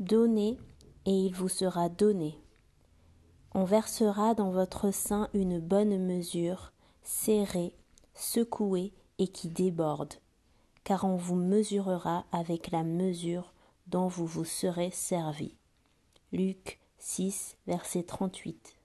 Donnez, et il vous sera donné. On versera dans votre sein une bonne mesure, serrée, secouée et qui déborde, car on vous mesurera avec la mesure dont vous vous serez servi. Luc 6, verset 38.